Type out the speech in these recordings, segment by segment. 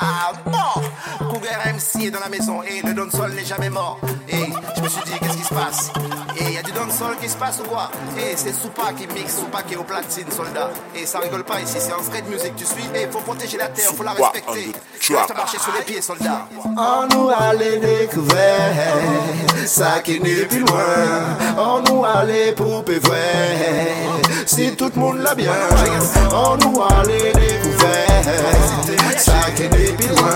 Ah bon Cougar MC est dans la maison et le dancehall n'est jamais mort. Et je me suis dit, qu'est-ce qui se passe? Et il y a du dancehall qui se passe ou quoi? Et c'est Soupa qui mixe, Soupa qui est au platine, soldat. Et ça rigole pas ici, c'est un street music, tu suis? Et faut protéger la terre, faut la respecter. Tu as marcher sur les pieds, soldat. On nous allait découvrir ça qui n'est plus loin. On nous allait poupée vrai. Si tout le monde l'a bien, on nous allait découvrir ça qui n'est plus loin.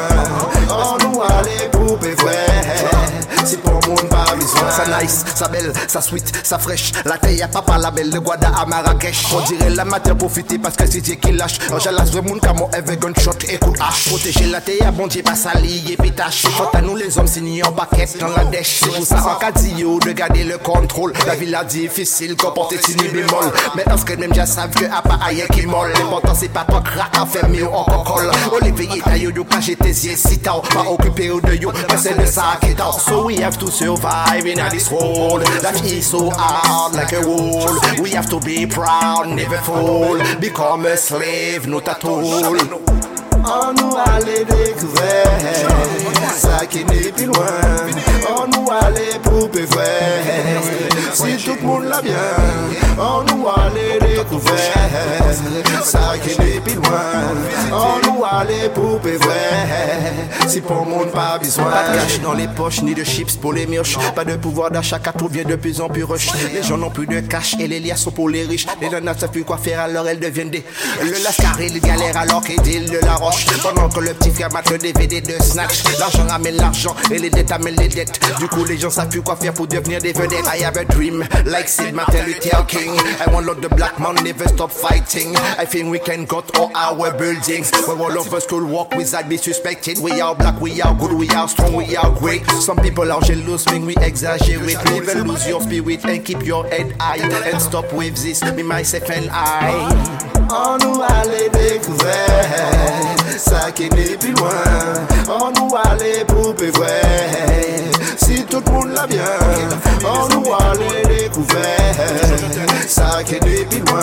nice, sa bel, sa sweet, sa fresh. La tey a papa la bel, le gwada a Marrakesh On dire la mater profite paske si diye ki lache An jalas vwe moun ka moun eve gunshot e kou hache. Proteje la tey a bondye pa sali ye pitache Fote nou les om sinye an paket nan la desh Se pou sa an ka di yo de gade le kontrol La villa difisil komporte ti ni bemol Men anskre nem ja sav ke a pa aye ki mol L'important se pa pa krak a ferme yo an kokol O le veye ta yo yo ka jete zye sita ou Pa okupe yo de yo, mese de sa akita ou So we have to survive in a this world Life is so hard like a wall. We have to be proud, never fall. Become a slave, not at all. On nous allait découvrir ça qui n'est plus loin. On nous allait poupée vrai. Si tout le monde l'a bien, on nous allait découvrir ça qui n'est plus loin. On nous allait poupée vrai. Si pour monde pas besoin. Pas de cash dans les poches, ni de chips pour les mioches. Pas de pouvoir d'achat, car tout vient de plus en plus rush. Les gens n'ont plus de cash et les liens sont pour les riches. Les nanas ne savent plus quoi faire, alors elles deviennent des. Le lascar, il galère alors qu'il de la roche. Pendant que le petit frère mate le DVD de Snatch. L'argent amène l'argent et les dettes amènent les dettes. Du coup, les gens savent plus quoi faire pour devenir des vedettes. I have a dream, like Sid Martin Luther King. I want lot the black man never stop fighting. I think we can cut all our buildings. All could walk without be suspected. We are black, we are good, we are strong, we are great. Some people are jealous, when we exaggerate. Never lose your spirit and keep your head high. And stop with this, me, myself and I. On nous allait découvrir ça qui plus loin. On nous allait poupée vrai. Si tout le monde l'a bien, on nous allait découvrir ça qui plus loin.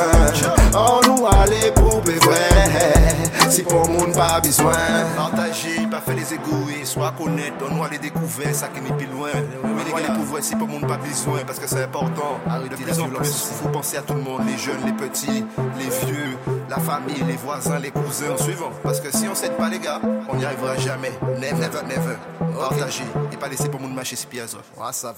On nous vrai. Si pour le monde pas besoin. Partager, pas faire les égoïstes, soit connaître, on doit les découvrir, ça qui n'est plus loin. Mais les gars, les pouvoirs, si pour le monde pas besoin, parce que c'est important. De plus en plus, faut penser à tout le monde, les jeunes, les petits, les vieux, la famille, les voisins, les cousins, en suivant. Parce que si on s'aide pas, les gars, on n'y arrivera jamais. Never, never, never. Partager et pas laisser pour le monde mâcher. Ouais, ça.